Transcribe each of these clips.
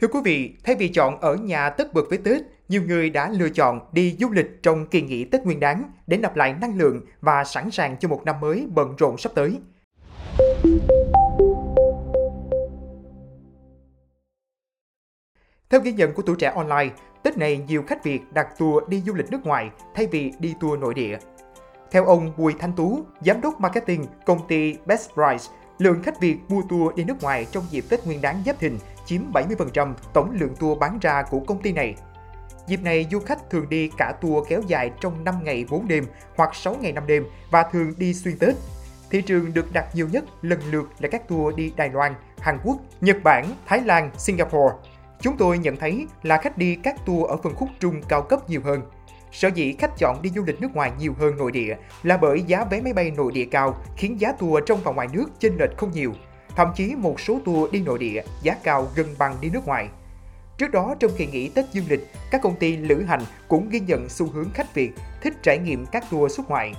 Thưa quý vị, thay vì chọn ở nhà tất bật với Tết, nhiều người đã lựa chọn đi du lịch trong kỳ nghỉ Tết Nguyên đán để nạp lại năng lượng và sẵn sàng cho một năm mới bận rộn sắp tới. Theo ghi nhận của tuổi trẻ online, Tết này nhiều khách Việt đặt tour đi du lịch nước ngoài thay vì đi tour nội địa. Theo ông Bùi Thanh Tú, giám đốc marketing công ty Best Price, lượng khách Việt mua tour đi nước ngoài trong dịp Tết Nguyên đán Giáp Thìn chiếm 70% tổng lượng tour bán ra của công ty này. Dịp này, du khách thường đi cả tour kéo dài trong 5 ngày 4 đêm hoặc 6 ngày 5 đêm và thường đi xuyên Tết. Thị trường được đặt nhiều nhất lần lượt là các tour đi Đài Loan, Hàn Quốc, Nhật Bản, Thái Lan, Singapore. Chúng tôi nhận thấy là khách đi các tour ở phân khúc trung cao cấp nhiều hơn. Sở dĩ khách chọn đi du lịch nước ngoài nhiều hơn nội địa là bởi giá vé máy bay nội địa cao khiến giá tour trong và ngoài nước chênh lệch không nhiều. Thậm chí một số tour đi nội địa giá cao gần bằng đi nước ngoài. Trước đó, trong kỳ nghỉ Tết dương lịch, các công ty lữ hành cũng ghi nhận xu hướng khách Việt thích trải nghiệm các tour xuất ngoại.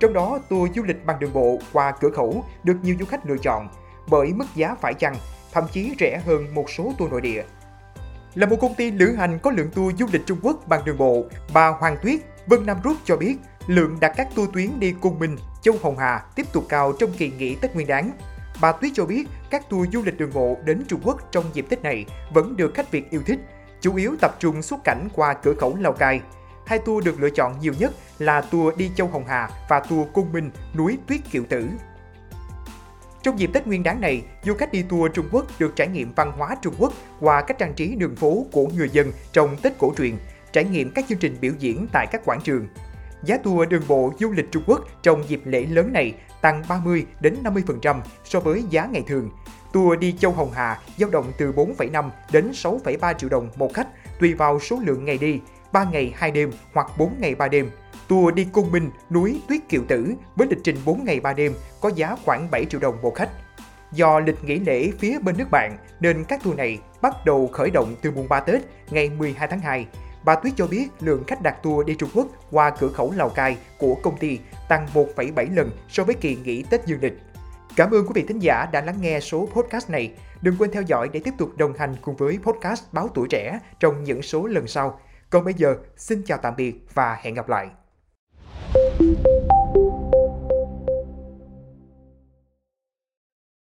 Trong đó, tour du lịch bằng đường bộ qua cửa khẩu được nhiều du khách lựa chọn bởi mức giá phải chăng, thậm chí rẻ hơn một số tour nội địa. Là một công ty lữ hành có lượng tour du lịch Trung Quốc bằng đường bộ, bà Hoàng Tuyết, Vân Nam Rút cho biết lượng đặt các tour tuyến đi Côn Minh, Châu Hồng Hà tiếp tục cao trong kỳ nghỉ Tết Nguyên đán. Bà Tuyết cho biết các tour du lịch đường bộ đến Trung Quốc trong dịp Tết này vẫn được khách Việt yêu thích, chủ yếu tập trung xuất cảnh qua cửa khẩu Lào Cai. Hai tour được lựa chọn nhiều nhất là tour đi Châu Hồng Hà và tour Cung Minh, núi Tuyết Kiệu Tử. Trong dịp Tết Nguyên đán này, du khách đi tour Trung Quốc được trải nghiệm văn hóa Trung Quốc qua cách trang trí đường phố của người dân trong Tết cổ truyền, trải nghiệm các chương trình biểu diễn tại các quảng trường. Giá tour đường bộ du lịch Trung Quốc trong dịp lễ lớn này tăng 30 đến 50% so với giá ngày thường. Tour đi Châu Hồng Hà dao động từ 4,5 đến 6,3 triệu đồng một khách tùy vào số lượng ngày đi, 3 ngày 2 đêm hoặc 4 ngày 3 đêm. Tour đi Côn Minh, núi Tuyết Kiều Tử với lịch trình 4 ngày 3 đêm có giá khoảng 7 triệu đồng một khách. Do lịch nghỉ lễ phía bên nước bạn nên các tour này bắt đầu khởi động từ mùng 3 Tết ngày 12 tháng 2. Bà Tuyết cho biết lượng khách đặt tour đi Trung Quốc qua cửa khẩu Lào Cai của công ty tăng 1,7 lần so với kỳ nghỉ Tết dương lịch. Cảm ơn quý vị thính giả đã lắng nghe số podcast này. Đừng quên theo dõi để tiếp tục đồng hành cùng với podcast Báo Tuổi Trẻ trong những số lần sau. Còn bây giờ, xin chào tạm biệt và hẹn gặp lại. Thank you.